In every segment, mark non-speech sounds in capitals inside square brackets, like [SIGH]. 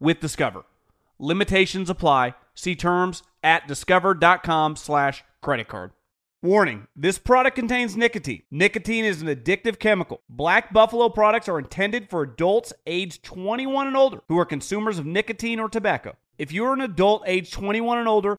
with Discover. Limitations apply. See terms at discover.com slash credit card. Warning, this product contains nicotine. Nicotine is an addictive chemical. Black Buffalo products are intended for adults age 21 and older who are consumers of nicotine or tobacco. If you're an adult age 21 and older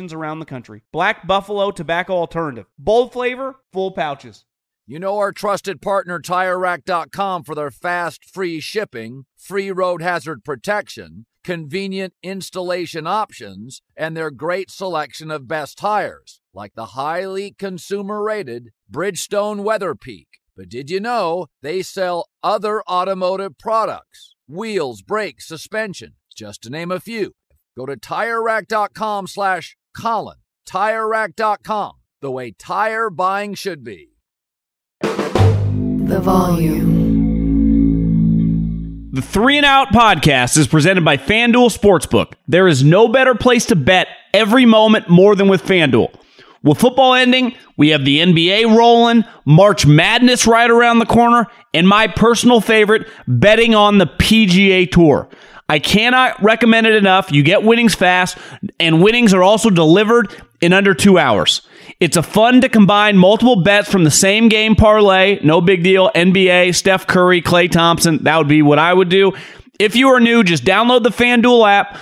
around the country. Black Buffalo Tobacco Alternative. Bold flavor, full pouches. You know our trusted partner TireRack.com for their fast, free shipping, free road hazard protection, convenient installation options, and their great selection of best tires, like the highly consumer rated Bridgestone Weather Peak. But did you know they sell other automotive products? Wheels, brakes, suspension, just to name a few. Go to TireRack.com slash Colin. TireRack.com, the way tire buying should be. The volume. The Three and Out podcast is presented by FanDuel Sportsbook. There is no better place to bet every moment more than with FanDuel. With football ending, we have the NBA rolling, March Madness right around the corner, and my personal favorite, betting on the PGA Tour. I cannot recommend it enough. You get winnings fast, and winnings are also delivered in under two hours. It's a fun to combine multiple bets from the same game parlay. No big deal. NBA, Steph Curry, Klay Thompson. That would be what I would do. If you are new, just download the FanDuel app.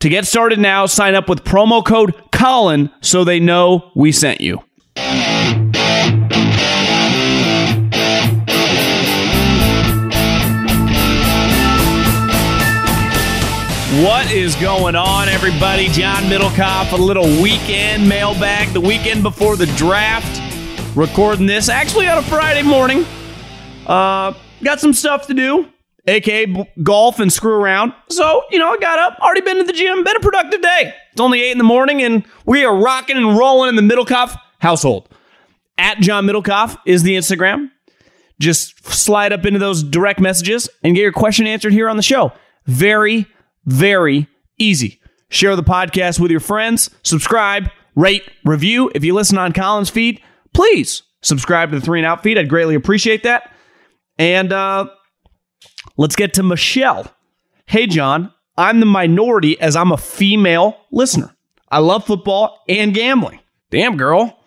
To get started now, sign up with promo code Colin so they know we sent you. What is going on, everybody? John Middlekauff, a little weekend mailbag, the weekend before the draft. Recording this actually on a Friday morning. Uh, got some stuff to do, aka b- golf and screw around. So, you know, I got up, already been to the gym, been a productive day. It's only 8 in the morning, and we are rocking and rolling in the Middlekauff household. At John Middlekauff is the Instagram. Just slide up into those direct messages and get your question answered here on the show. Very, very easy. Share the podcast with your friends, subscribe, rate, review. If you listen on Colin's feed, please subscribe to the Three and Out feed. I'd greatly appreciate that. And uh, let's get to Michelle. Hey, John, I'm the minority as I'm a female listener. I love football and gambling. Damn, girl.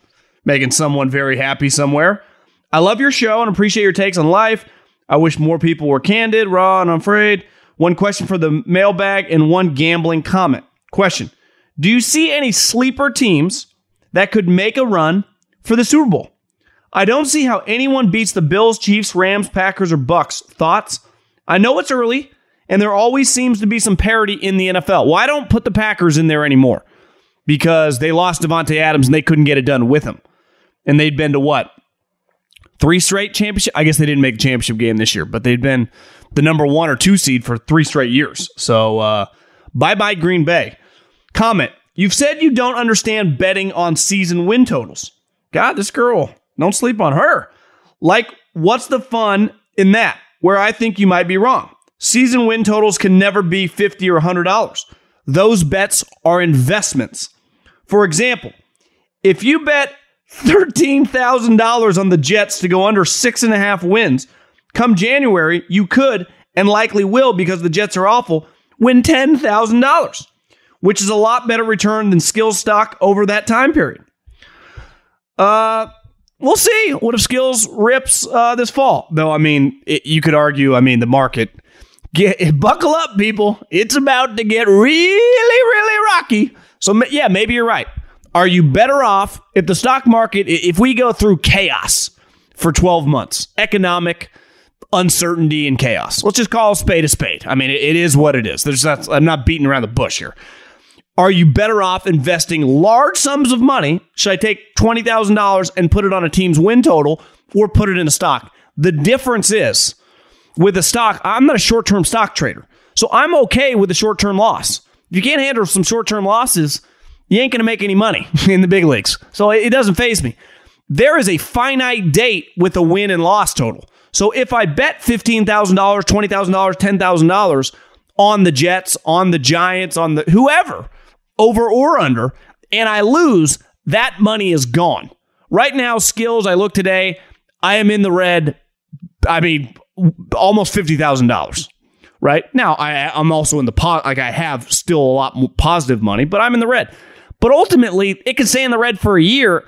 Making someone very happy somewhere. I love your show and appreciate your takes on life. I wish more people were candid, raw, and unafraid. One question for the mailbag and one gambling comment. Question Do you see any sleeper teams that could make a run for the Super Bowl? I don't see how anyone beats the Bills, Chiefs, Rams, Packers, or Bucs. Thoughts? I know it's early, and there always seems to be some parity in the NFL. I don't put the Packers in there anymore because they lost Davante Adams and they couldn't get it done with him. And they'd been to what? Three straight championship? I guess they didn't make a championship game this year, but they'd been the number one or two seed for three straight years. So uh, bye bye, Green Bay. Comment You've said you don't understand betting on season win totals. God, this girl, don't sleep on her. Like, what's the fun in that? Where I think you might be wrong. Season win totals can never be 50 or $100. those bets are investments. For example, if you bet $13,000 on the Jets to go under six and a half wins, come January, you could and likely will because the Jets are awful, win $10,000, which is a lot better return than Skillz stock over that time period. Uh, we'll see. What if Skillz rips uh, this fall? Though, I mean, it, you could argue, I mean, the market. Get, [LAUGHS] buckle up, people. It's about to get really, really rocky. So, yeah, maybe you're right. Are you better off if the stock market, if we go through chaos for 12 months, economic uncertainty and chaos? Let's just call a spade a spade. I mean, it, is what it is. There's not, I'm not beating around the bush here. Are you better off investing large sums of money? Should I take $20,000 and put it on a team's win total or put it in a stock? The difference is with a stock, I'm not a short term stock trader. So I'm okay with a short term loss. If you can't handle some short term losses, you ain't going to make any money [LAUGHS] in the big leagues. So it doesn't phase me. There is a finite date with a win and loss total. So if I bet $15,000, $20,000, $10,000 on the Jets, on the Giants, on the whoever, over or under, and I lose, that money is gone. Right now, Skillz, I look today, I am in the red. I mean, almost $50,000. Right now, I, I'm also in the pot. Like I have still a lot more positive money, but I'm in the red. But ultimately, it can stay in the red for a year.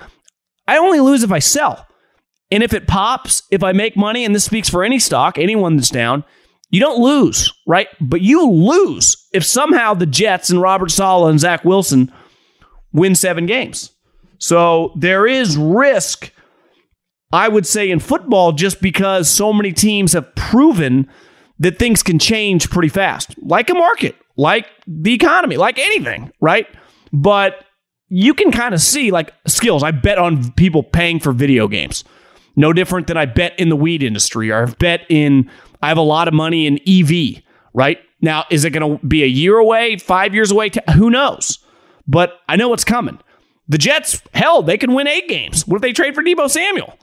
I only lose if I sell. And if it pops, if I make money, and this speaks for any stock, anyone that's down, you don't lose, right? But you lose if somehow the Jets and Robert Saleh and Zach Wilson win seven games. So there is risk, I would say, in football just because so many teams have proven that things can change pretty fast, like a market, like the economy, like anything, right? But you can kind of see like Skillz. I bet on people paying for video games. No different than I bet in the weed industry or I've bet in I have a lot of money in EV, right? Now, is it going to be a year away, five years away? Who knows? But I know what's coming. The Jets, hell, they can win eight games. What if they trade for Deebo Samuel?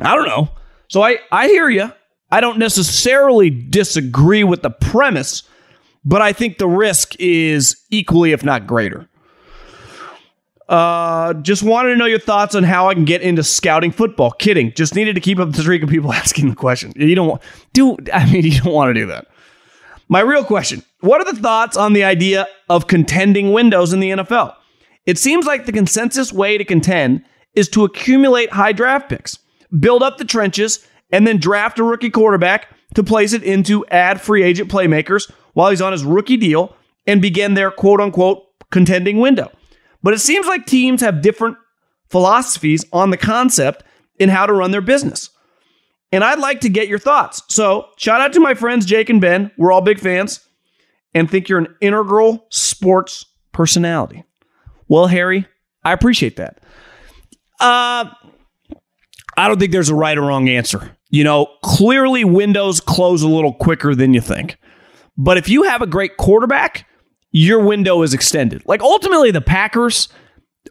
I don't know. So I, I hear you. I don't necessarily disagree with the premise, but I think the risk is equally, if not greater. Uh, just wanted to know your thoughts on how I can get into scouting football. Kidding. Just needed to keep up the streak of people [LAUGHS] asking the question. You don't do. I mean, [LAUGHS] you don't want to do that. My real question: What are the thoughts on the idea of contending windows in the NFL? It seems like the consensus way to contend is to accumulate high draft picks, build up the trenches, and then draft a rookie quarterback to place it into ad free agent playmakers while he's on his rookie deal and begin their quote unquote contending window. But it seems like teams have different philosophies on the concept and how to run their business. And I'd like to get your thoughts. So, shout out to my friends Jake and Ben. We're all big fans and think you're an integral sports personality. Well, Harry, I appreciate that. Uh, I don't think there's a right or wrong answer. You know, clearly windows close a little quicker than you think. But if you have a great quarterback your window is extended. Like ultimately, the Packers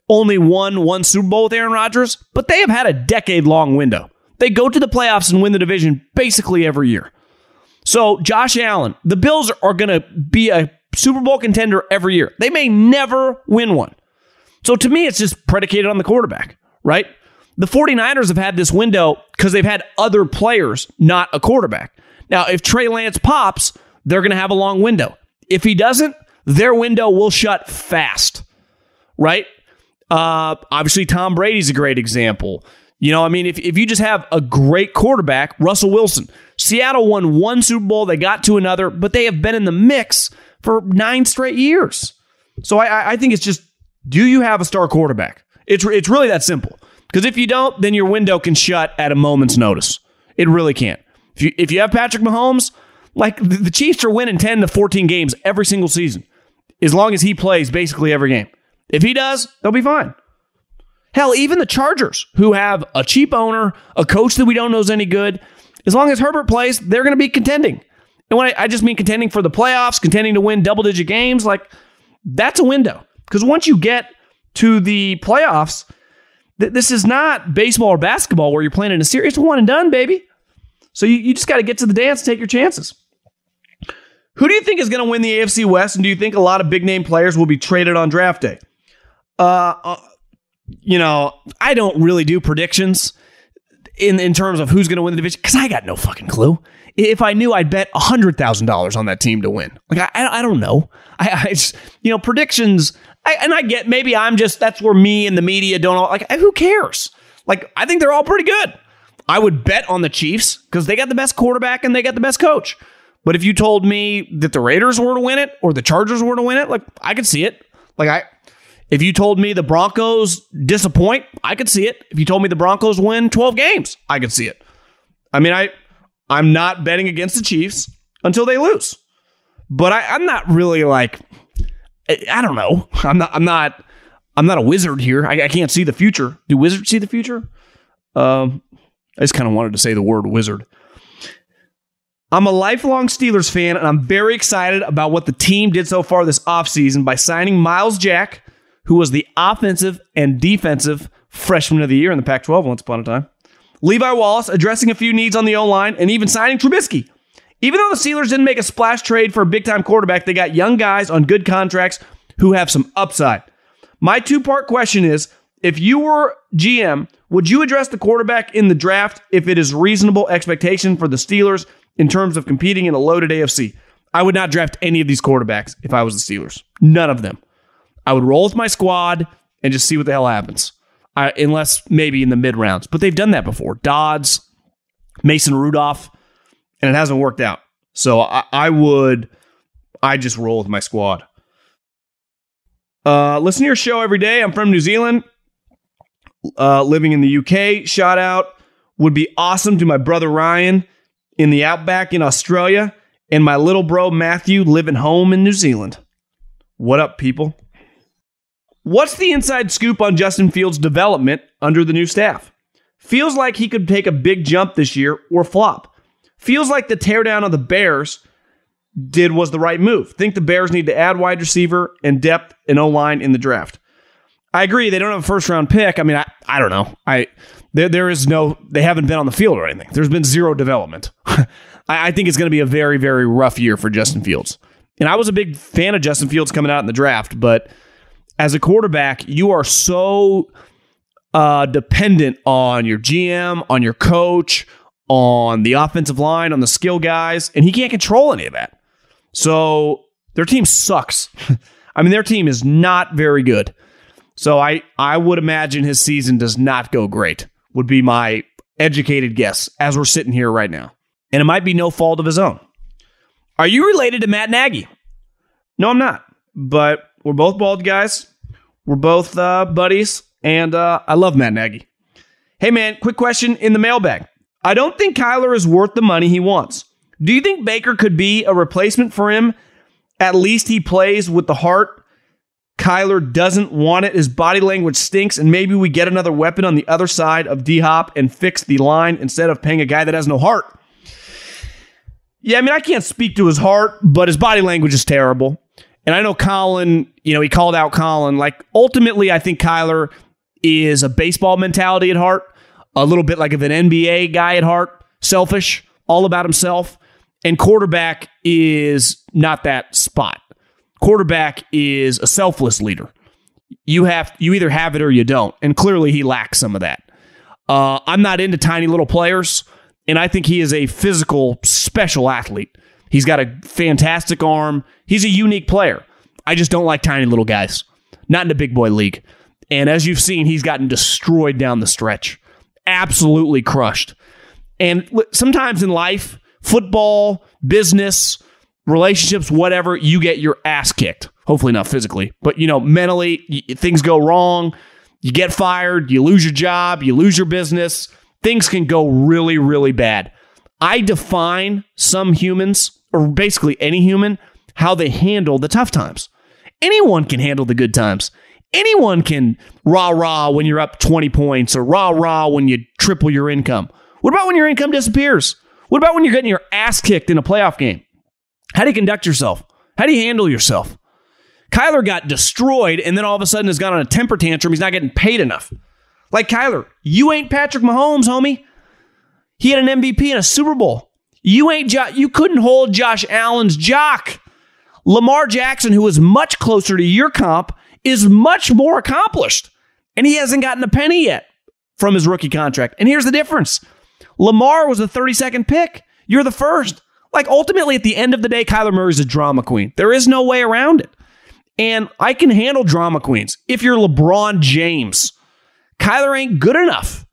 only won one Super Bowl with Aaron Rodgers, but they have had a decade long window. They go to the playoffs and win the division basically every year. So, Josh Allen, the Bills are going to be a Super Bowl contender every year. They may never win one. So, to me, it's just predicated on the quarterback, right? The 49ers have had this window because they've had other players, not a quarterback. Now, if Trey Lance pops, they're going to have a long window. If he doesn't, their window will shut fast, right? Uh, obviously, Tom Brady's a great example. You know, I mean, if, if you just have a great quarterback, Russell Wilson, Seattle won one Super Bowl, they got to another, but they have been in the mix for nine straight years. So I, I think it's just, do you have a star quarterback? It's, it's really that simple. Because if you don't, then your window can shut at a moment's notice. It really can't. If you, if you have Patrick Mahomes, like the Chiefs are winning 10 to 14 games every single season as long as he plays basically every game. If he does, they'll be fine. Hell, even the Chargers, who have a cheap owner, a coach that we don't know is any good, as long as Herbert plays, they're going to be contending. And when I, I just mean contending for the playoffs, contending to win double digit games, like that's a window. Because once you get to the playoffs, th- this is not baseball or basketball where you're playing in a series It's one and done, baby. So you, you just got to get to the dance, and take your chances. Who do you think is going to win the AFC West? And do you think a lot of big name players will be traded on draft day? Uh, uh you know, I don't really do predictions in in terms of who's going to win the division because I got no fucking clue. If I knew, I'd bet hundred thousand dollars on that team to win. Like I, I don't know. I, I just, you know, predictions. I, and I get maybe I'm just that's where me and the media don't all like. Who cares? Like I think they're all pretty good. I would bet on the Chiefs because they got the best quarterback and they got the best coach. But if you told me that the Raiders were to win it or the Chargers were to win it, like I could see it. Like I if you told me the Broncos disappoint, I could see it. If you told me the Broncos win 12 games, I could see it. I mean, I I'm not betting against the Chiefs until they lose. But I, I'm not really like I don't know. [LAUGHS] I'm not I'm not I'm not a wizard here. I, I can't see the future. Do wizards see the future? Um, I just kind of wanted to say the word wizard. I'm a lifelong Steelers fan, and I'm very excited about what the team did so far this offseason by signing Myles Jack, who was the offensive and defensive freshman of the year in the Pac 12 once upon a time. Levi Wallace addressing a few needs on the O line, and even signing Trubisky. Even though the Steelers didn't make a splash trade for a big time quarterback, they got young guys on good contracts who have some upside. My two part question is if you were GM, would you address the quarterback in the draft if it is reasonable expectation for the Steelers in terms of competing in a loaded AFC? I would not draft any of these quarterbacks if I was the Steelers. None of them. I would roll with my squad and just see what the hell happens. I, unless maybe in the mid rounds, but they've done that before. Dobbs, Mason Rudolph, and it hasn't worked out. So I, I would, I just roll with my squad. Uh, listen to your show every day. I'm from New Zealand, uh, living in the UK. Shout out would be awesome to my brother Ryan in the outback in Australia and my little bro Matthew living home in New Zealand. What up, people? What's the inside scoop on Justin Fields' development under the new staff? Feels like he could take a big jump this year or flop. Feels like the teardown of the Bears did was the right move. Think the Bears need to add wide receiver and depth and O line in the draft. I agree. They don't have a first round pick. I mean, I, I don't know. I there there is no. They haven't been on the field or anything. There's been zero development. [LAUGHS] I, I think it's going to be a very very rough year for Justin Fields. And I was a big fan of Justin Fields coming out in the draft, but as a quarterback, you are so uh, dependent on your GM, on your coach, on the offensive line, on the skill guys, and he can't control any of that. So their team sucks. [LAUGHS] I mean, their team is not very good. So I, I would imagine his season does not go great, would be my educated guess as we're sitting here right now. And it might be no fault of his own. Are you related to Matt Nagy? No, I'm not. But we're both bald guys. We're both uh, buddies. And uh, I love Matt Nagy. Hey, man, quick question in the mailbag. I don't think Kyler is worth the money he wants. Do you think Baker could be a replacement for him? At least he plays with the heart. Kyler doesn't want it. His body language stinks, and maybe we get another weapon on the other side of D Hop and fix the line instead of paying a guy that has no heart. Yeah, I mean, I can't speak to his heart, but his body language is terrible. And I know Colin, you know, he called out Colin. Like, ultimately, I think Kyler is a baseball mentality at heart, a little bit like of an NBA guy at heart, selfish, all about himself. And quarterback is not that spot. Quarterback is a selfless leader. You have you either have it or you don't, and clearly he lacks some of that. Uh, I'm not into tiny little players, and I think he is a physical special athlete. He's got a fantastic arm. He's a unique player. I just don't like tiny little guys. Not in the big boy league. And as you've seen, he's gotten destroyed down the stretch. Absolutely crushed. And sometimes in life, football, business, relationships, whatever, you get your ass kicked. Hopefully not physically, but you know, mentally, things go wrong. You get fired, you lose your job, you lose your business. Things can go really, really bad. I define some humans, or basically any human, how they handle the tough times. Anyone can handle the good times. Anyone can rah rah when you're up 20 points or rah rah when you triple your income. What about when your income disappears? What about when you're getting your ass kicked in a playoff game? How do you conduct yourself? How do you handle yourself? Kyler got destroyed and then all of a sudden has got on a temper tantrum. He's not getting paid enough. Like Kyler, you ain't Patrick Mahomes, homie. He had an MVP and a Super Bowl. You ain't jo- you couldn't hold Josh Allen's jock. Lamar Jackson, who is much closer to your comp, is much more accomplished. And he hasn't gotten a penny yet from his rookie contract. And here's the difference. Lamar was the 32nd pick. You're the first. Like ultimately at the end of the day, Kyler Murray's a drama queen. There is no way around it. And I can handle drama queens. If you're LeBron James, Kyler ain't good enough.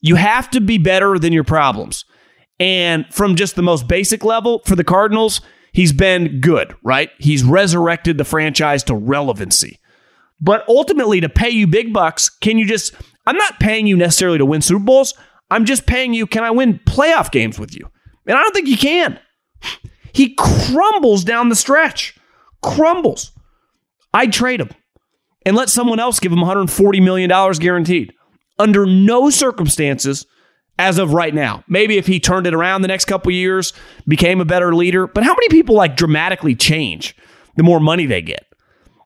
You have to be better than your problems. And from just the most basic level for the Cardinals, he's been good, right? He's resurrected the franchise to relevancy. But ultimately, to pay you big bucks, can you just, I'm not paying you necessarily to win Super Bowls. I'm just paying you, can I win playoff games with you? And I don't think you can. He crumbles down the stretch. Crumbles. I'd trade him and let someone else give him $140 million guaranteed. Under no circumstances, as of right now. Maybe if he turned it around the next couple years, became a better leader. But how many people like dramatically change the more money they get?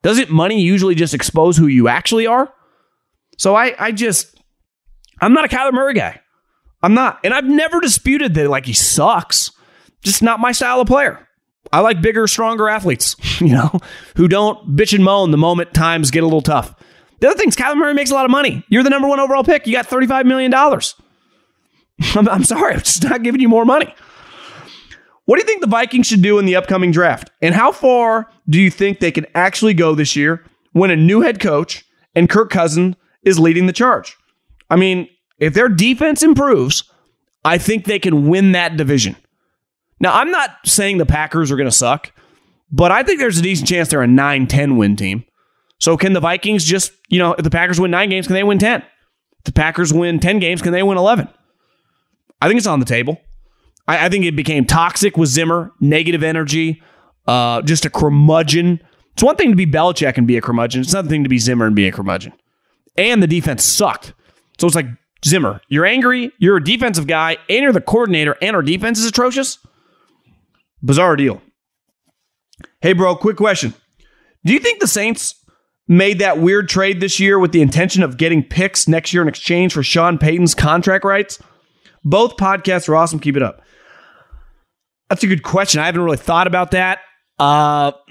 Doesn't money usually just expose who you actually are? So I, I just, I'm not a Kyler Murray guy. I'm not. And I've never disputed that like he sucks. Just not my style of player. I like bigger, stronger athletes, [LAUGHS] you know, who don't bitch and moan the moment times get a little tough. The other thing is Kyler Murray makes a lot of money. You're the number one overall pick. You got $35 million. [LAUGHS] I'm, I'm sorry, I'm just not giving you more money. What do you think the Vikings should do in the upcoming draft? And how far do you think they can actually go this year when a new head coach and Kirk Cousins is leading the charge? I mean, if their defense improves, I think they can win that division. Now, I'm not saying the Packers are going to suck, but I think there's a decent chance they're a 9 10 win team. So, can the Vikings just, you know, if the Packers win nine games, can they win 10? If the Packers win 10 games, can they win 11? I think it's on the table. I, I think it became toxic with Zimmer, negative energy, uh, just a curmudgeon. It's one thing to be Belichick and be a curmudgeon. It's another thing to be Zimmer and be a curmudgeon. And the defense sucked. So it's like, Zimmer, you're angry, you're a defensive guy, and you're the coordinator, and our defense is atrocious. Bizarre deal. Hey, bro, quick question. Do you think the Saints made that weird trade this year with the intention of getting picks next year in exchange for Sean Payton's contract rights? Both podcasts are awesome. Keep it up. That's a good question. I haven't really thought about that. Uh, [CLEARS THROAT]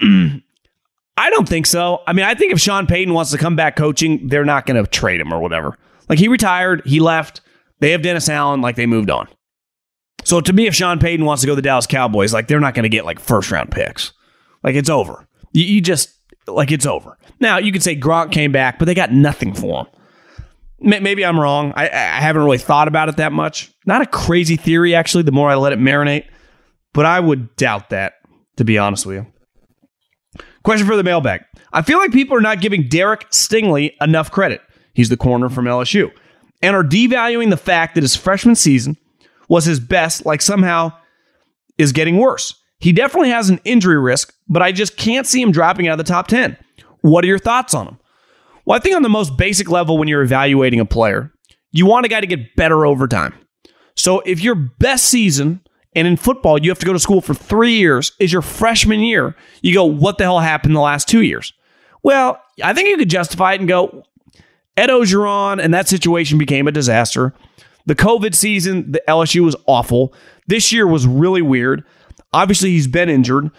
I don't think so. I mean, I think if Sean Payton wants to come back coaching, they're not going to trade him or whatever. Like he retired, he left. They have Dennis Allen, like they moved on. So to me, if Sean Payton wants to go to the Dallas Cowboys, like they're not going to get like first round picks. Like it's over. You, you, just like it's over. Now you could say Gronk came back, but they got nothing for him. Maybe I'm wrong. I, I haven't really thought about it that much. Not a crazy theory, actually. The more I let it marinate, but I would doubt that, to be honest with you. Question for the mailbag. I feel like people are not giving Derek Stingley enough credit. He's the corner from LSU. And are devaluing the fact that his freshman season was his best, like somehow is getting worse. He definitely has an injury risk, but I just can't see him dropping out of the top 10. What are your thoughts on him? Well, I think on the most basic level, when you're evaluating a player, you want a guy to get better over time. So if your best season, and in football, you have to go to school for three years, is your freshman year, you go, what the hell happened the last two years? Well, I think you could justify it and go, Ed Orgeron and that situation became a disaster. The COVID season, the LSU was awful. This year was really weird. Obviously, he's been injured,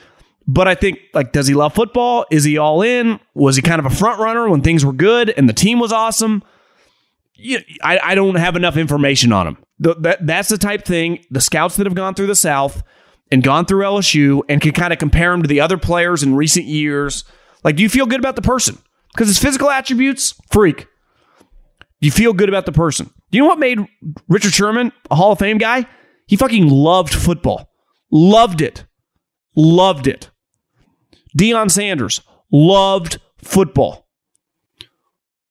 but I think like, does he love football? Is he all in? Was he kind of a front runner when things were good and the team was awesome? I, I don't have enough information on him. The, that, that's the type thing. The scouts that have gone through the South and gone through LSU and can kind of compare him to the other players in recent years. Like, do you feel good about the person? Because his physical attributes, freak. You feel good about the person. Do you know what made Richard Sherman a Hall of Fame guy? He fucking loved football. Loved it. Loved it. Deion Sanders loved football.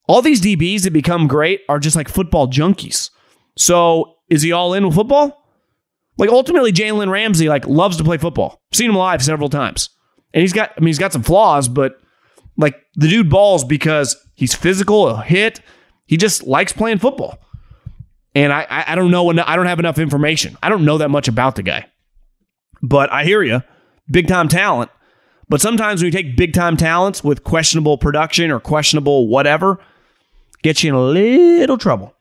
All these DBs that become great are just like football junkies. So is he all in with football? Like ultimately, Jalen Ramsey like loves to play football. Seen him live several times, and he's got. I mean, he's got some flaws, but like the dude balls because he's physical, a hit. He just likes playing football. And I, I don't know. I don't have enough information. I don't know that much about the guy. But I hear you. Big time talent. But sometimes when you take big time talents with questionable production or questionable whatever, gets you in a little trouble.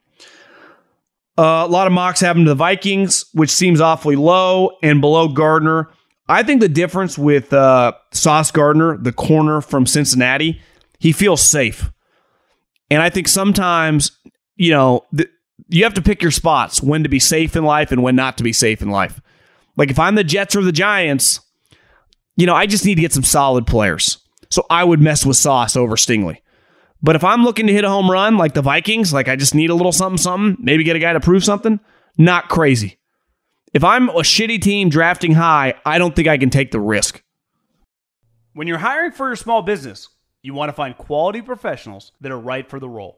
Uh, a lot of mocks him to the Vikings, which seems awfully low and below Gardner. I think the difference with uh, Sauce Gardner, the corner from Cincinnati, he feels safe. And I think sometimes, you know, th- you have to pick your spots when to be safe in life and when not to be safe in life. Like if I'm the Jets or the Giants, you know, I just need to get some solid players. So I would mess with Sauce over Stingley. But if I'm looking to hit a home run like the Vikings, like I just need a little something, something, maybe get a guy to prove something, not crazy. If I'm a shitty team drafting high, I don't think I can take the risk. When you're hiring for your small business, you want to find quality professionals that are right for the role.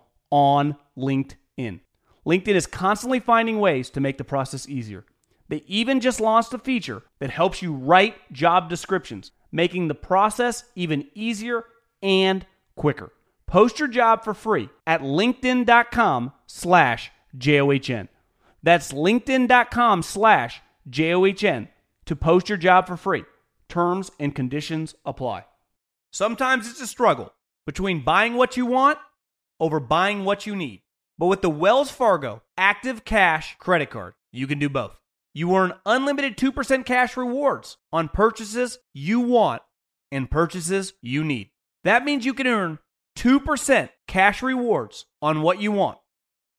on LinkedIn. LinkedIn is constantly finding ways to make the process easier. They even just launched a feature that helps you write job descriptions, making the process even easier and quicker. Post your job for free at linkedin.com slash J-O-H-N. That's linkedin.com slash J-O-H-N to post your job for free. Terms and conditions apply. Sometimes it's a struggle between buying what you want over buying what you need. But with the Wells Fargo Active Cash credit card, you can do both. You earn unlimited 2% cash rewards on purchases you want and purchases you need. That means you can earn 2% cash rewards on what you want,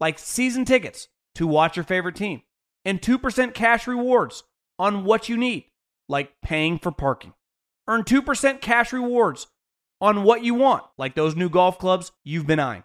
like season tickets to watch your favorite team, and 2% cash rewards on what you need, like paying for parking. Earn 2% cash rewards on what you want, like those new golf clubs you've been eyeing,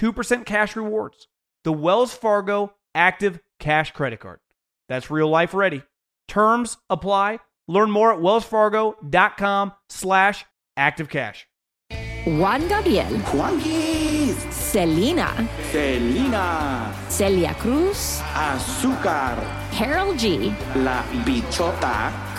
2% cash rewards, the Wells Fargo Active Cash credit card. That's real life ready. Terms apply. Learn more at wellsfargo.com slash activecash. Juan Gabriel, Juanquis, Selena, Selena, Celia Cruz, Azúcar, Karol G, La Bichota,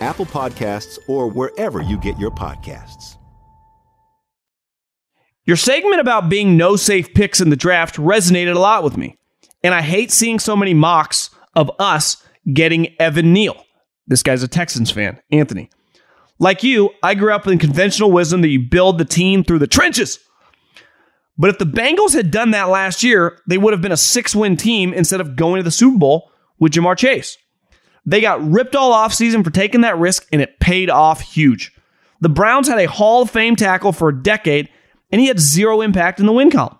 Apple Podcasts, or wherever you get your podcasts. Your segment about being no safe picks in the draft resonated a lot with me. And I hate seeing so many mocks of us getting Evan Neal. This guy's a Texans fan, Anthony. Like you, I grew up in conventional wisdom that you build the team through the trenches. But if the Bengals had done that last year, they would have been a six win team instead of going to the Super Bowl with Ja'Marr Chase. They got ripped all offseason for taking that risk, and it paid off huge. The Browns had a Hall of Fame tackle for a decade, and he had zero impact in the win column.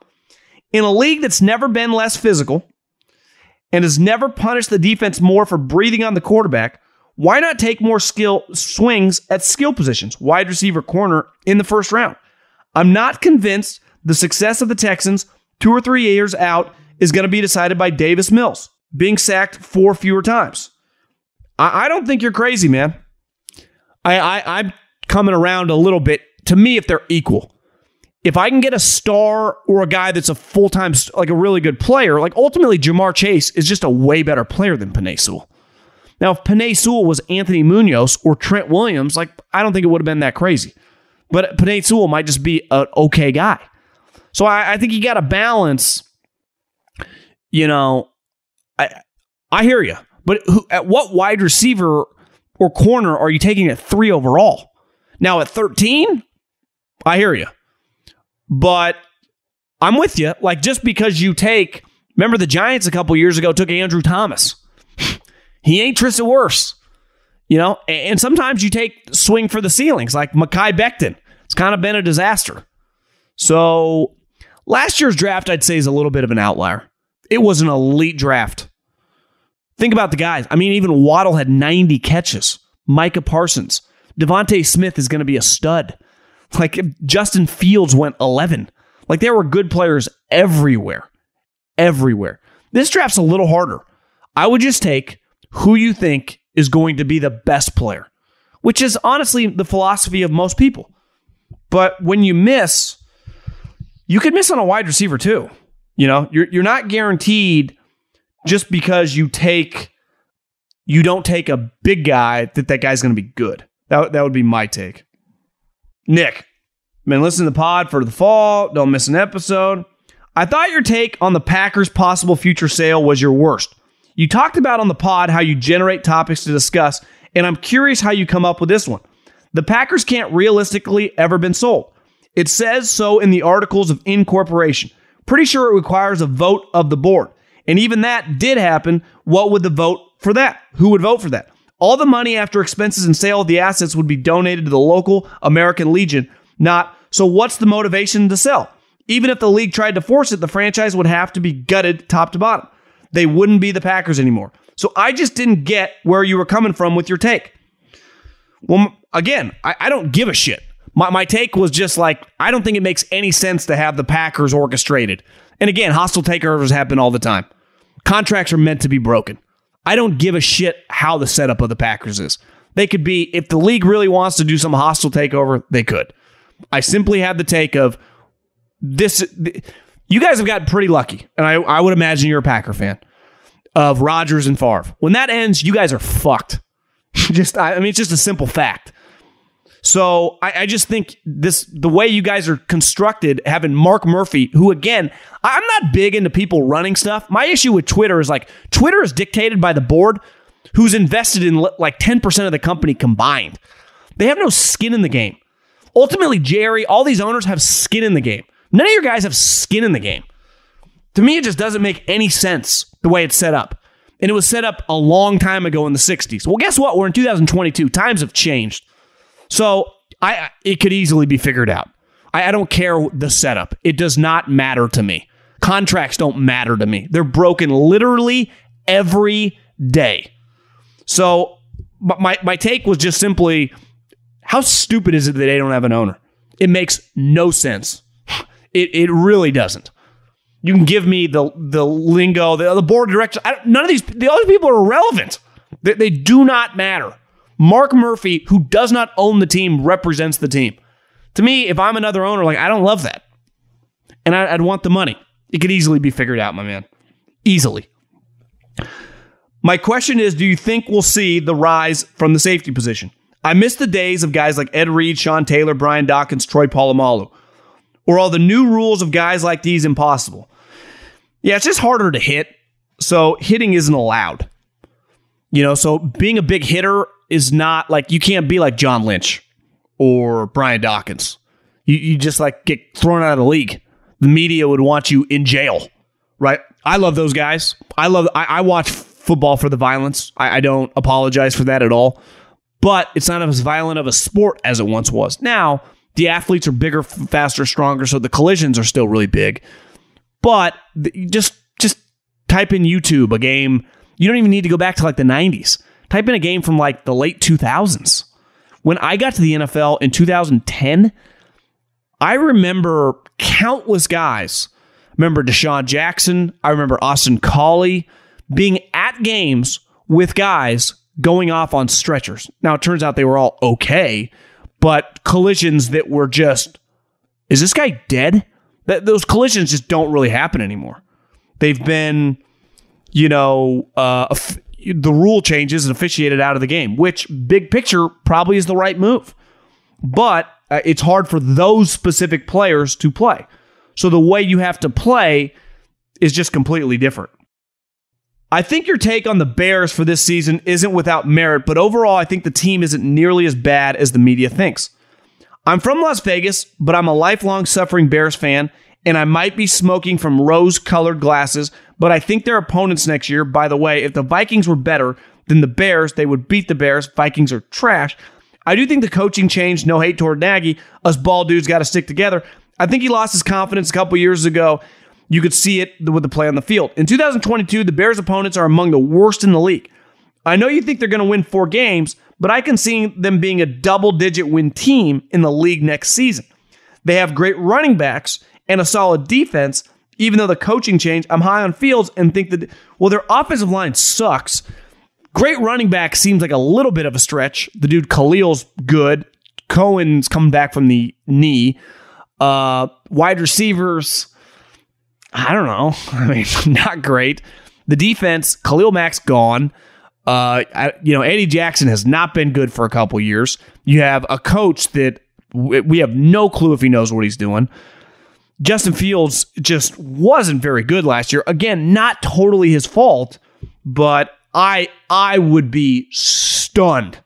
In a league that's never been less physical and has never punished the defense more for breathing on the quarterback, why not take more skill swings at skill positions, wide receiver, corner in the first round? I'm not convinced the success of the Texans two or three years out is going to be decided by Davis Mills being sacked four fewer times. I, I don't think you're crazy, man. I, I I'm coming around a little bit. To me, if they're equal, if I can get a star or a guy that's a full time, like a really good player, like ultimately Ja'Marr Chase is just a way better player than Penei Sewell. Now, if Penei Sewell was Anthony Munoz or Trent Williams, like I don't think it would have been that crazy. But Penei Sewell might just be an okay guy. So I, I think you got to balance. You know, I I hear you, but who, at what wide receiver or corner are you taking at three overall? Now at thirteen, I hear you. But I'm with you. Like just because you take, remember the Giants a couple years ago took Andrew Thomas. [LAUGHS] he ain't Tristan Wirfs. You know, and sometimes you take swing for the ceilings, like Mekhi Becton. It's kind of been a disaster. So last year's draft, I'd say, is a little bit of an outlier. It was an elite draft. Think about the guys. I mean, even Waddle had 90 catches. Micah Parsons. DeVonta Smith is going to be a stud. Like Justin Fields went 11. Like there were good players everywhere. Everywhere. This draft's a little harder. I would just take who you think is going to be the best player, which is honestly the philosophy of most people. But when you miss, you could miss on a wide receiver too. You know, you're you're not guaranteed just because you take you don't take a big guy that that guy's going to be good. That that would be my take. Nick, been listening to the pod for the fall. Don't miss an episode. I thought your take on the Packers' possible future sale was your worst. You talked about on the pod how you generate topics to discuss, and I'm curious how you come up with this one. The Packers can't realistically ever been sold. It says so in the articles of incorporation. Pretty sure it requires a vote of the board. And even that did happen. What would the vote for that? Who would vote for that? All the money after expenses and sale of the assets would be donated to the local American Legion, not so what's the motivation to sell? Even if the league tried to force it, the franchise would have to be gutted top to bottom. They wouldn't be the Packers anymore. So I just didn't get where you were coming from with your take. Well, again, I, I don't give a shit. My, my take was just like, I don't think it makes any sense to have the Packers orchestrated. And again, hostile takeovers happen all the time. Contracts are meant to be broken. I don't give a shit how the setup of the Packers is. They could be, if the league really wants to do some hostile takeover, they could. I simply have the take of this. You guys have gotten pretty lucky, and I, I would imagine you're a Packer fan of Rodgers and Favre. When that ends, you guys are fucked. [LAUGHS] just, I, I mean, it's just a simple fact. So I, I, just think this the way you guys are constructed, having Mark Murphy, who again, I'm not big into people running stuff. My issue with Twitter is like Twitter is dictated by the board, who's invested in like 10% of the company combined. They have no skin in the game. Ultimately, Jerry, all these owners have skin in the game. None of your guys have skin in the game. To me, it just doesn't make any sense the way it's set up. And it was set up a long time ago in the 60s. Well, guess what? We're in 2022. Times have changed. So I it could easily be figured out. I, I don't care the setup. It does not matter to me. Contracts don't matter to me. They're broken literally every day. So my my take was just simply how stupid is it that they don't have an owner? It makes no sense. [SIGHS] It it really doesn't. You can give me the the lingo, the, the board of directors. none of these the other people are irrelevant. They, they do not matter. Mark Murphy, who does not own the team, represents the team. To me, if I'm another owner, like I don't love that, and I, would want the money. It could easily be figured out, my man. Easily. My question is Do you think we'll see the rise from the safety position? I miss the days of guys like Ed Reed, Sean Taylor, Brian Dawkins, Troy Polamalu. Or all the new rules of guys like these impossible? Yeah, it's just harder to hit. So hitting isn't allowed. You know, so being a big hitter is not like you can't be like John Lynch or Brian Dawkins. You you just like get thrown out of the league. The media would want you in jail, right? I love those guys. I love. I, I watch football for the violence. I, I don't apologize for that at all. But it's not as violent of a sport as it once was. Now The athletes are bigger, faster, stronger, so the collisions are still really big. But just just type in YouTube a game. You don't even need to go back to like the 90s. Type in a game from like the late 2000s. When I got to the NFL in 2010, I remember countless guys. I remember DeSean Jackson. I remember Austin Collie being at games with guys going off on stretchers. Now, it turns out they were all okay, but collisions that were just, is this guy dead? That those collisions just don't really happen anymore. They've been, you know, uh, the rule changes and officiated out of the game, which big picture probably is the right move. But uh, it's hard for those specific players to play. So the way you have to play is just completely different. I think your take on the Bears for this season isn't without merit, but overall, I think the team isn't nearly as bad as the media thinks. I'm from Las Vegas, but I'm a lifelong suffering Bears fan, and I might be smoking from rose colored glasses, but I think their opponents next year, by the way, if the Vikings were better than the Bears, they would beat the Bears. Vikings are trash. I do think the coaching changed. No hate toward Nagy. Us ball dudes got to stick together. I think he lost his confidence a couple years ago you could see it with the play on the field. In 2022, the Bears' opponents are among the worst in the league. I know you think they're going to win four games, but I can see them being a double digit win team in the league next season. They have great running backs and a solid defense, even though the coaching change, I'm high on Fields and think that, well, their offensive line sucks. Great running back seems like a little bit of a stretch. The dude Khalil's good. Cohen's coming back from the knee. Uh, wide receivers, I don't know. [LAUGHS] I mean, [LAUGHS] not great. The defense, Khalil Mack's gone. Uh, I, you know, Eddie Jackson has not been good for a couple years. You have a coach that we have no clue if he knows what he's doing. Justin Fields just wasn't very good last year. Again, not totally his fault, but I I would be stunned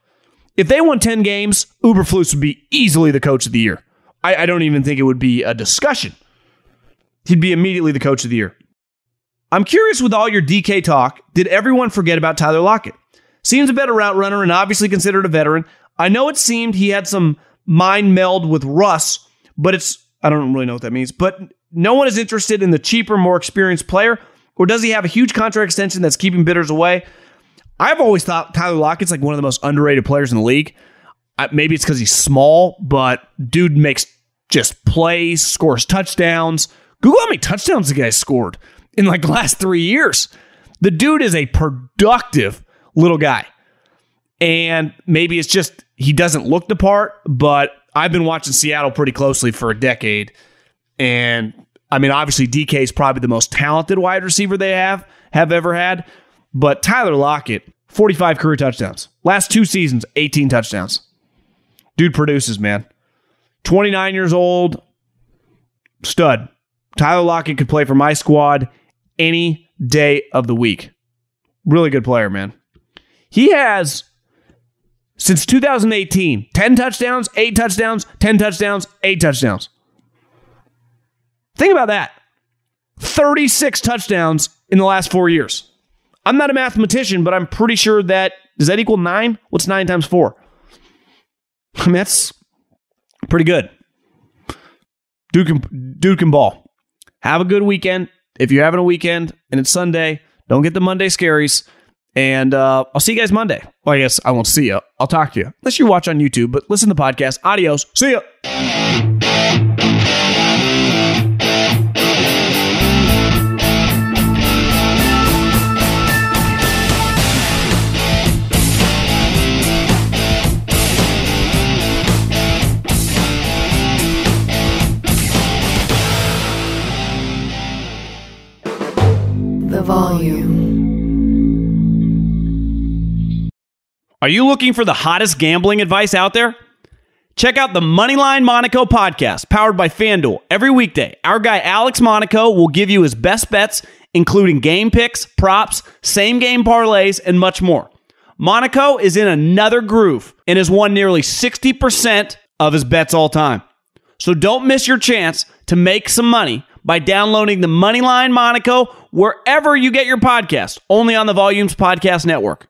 if they won ten games. Eberflus would be easily the coach of the year. I, I don't even think it would be a discussion he'd be immediately the coach of the year. I'm curious with all your DK talk, did everyone forget about Tyler Lockett? Seems a better route runner and obviously considered a veteran. I know it seemed he had some mind meld with Russ, but it's, I don't really know what that means, but no one is interested in the cheaper, more experienced player. Or does he have a huge contract extension that's keeping bidders away? I've always thought Tyler Lockett's like one of the most underrated players in the league. Maybe it's because he's small, but dude makes just plays, scores touchdowns. Google how many touchdowns the guy scored in like the [LAUGHS] last three years. The dude is a productive little guy. And maybe it's just he doesn't look the part, but I've been watching Seattle pretty closely for a decade. And I mean, obviously, DK is probably the most talented wide receiver they have have ever had. But Tyler Lockett, 45 career touchdowns. Last two seasons, 18 touchdowns. Dude produces, man. 29 years old, stud. Tyler Lockett could play for my squad any day of the week. Really good player, man. He has, since 2018, 10 touchdowns, 8 touchdowns, 10 touchdowns, 8 touchdowns. Think about that 36 touchdowns in the last four years. I'm not a mathematician, but I'm pretty sure that does that equal nine? What's nine times four? I mean, that's pretty good. Duke can, Duke can ball. Have a good weekend. If you're having a weekend and it's Sunday, don't get the Monday scaries. And uh, I'll see you guys Monday. Well, I guess I won't see you. I'll talk to you. Unless you watch on YouTube, but listen to the podcast. Adios. See ya. Are you looking for the hottest gambling advice out there? Check out the Moneyline Monaco podcast, powered by FanDuel. Every weekday, our guy Alex Monaco will give you his best bets, including game picks, props, same game parlays, and much more. Monaco is in another groove and has won nearly 60% of his bets all time. So don't miss your chance to make some money by downloading the Moneyline Monaco wherever you get your podcast, only on the Volumes Podcast Network.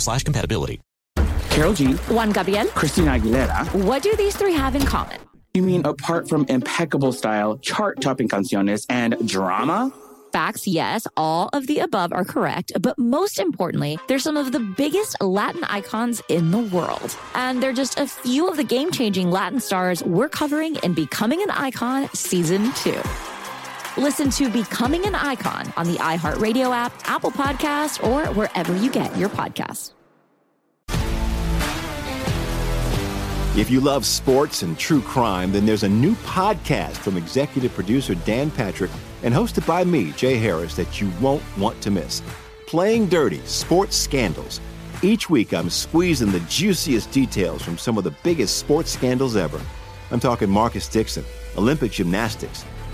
slash compatibility. Karol G, Juan Gabriel. Christina Aguilera. What do these three have in common? You mean apart from impeccable style, chart topping canciones, and drama? Facts, yes, all of the above are correct, but most importantly, they're some of the biggest Latin icons in the world. And they're just a few of the game changing Latin stars we're covering in Becoming an Icon Season 2. Listen to Becoming an Icon on the iHeartRadio app, Apple Podcast, or wherever you get your podcasts. If you love sports and true crime, then there's a new podcast from executive producer Dan Patrick and hosted by me, Jay Harris, that you won't want to miss. Playing Dirty Sports Scandals. Each week, I'm squeezing the juiciest details from some of the biggest sports scandals ever. I'm talking Marcus Dixon, Olympic gymnastics,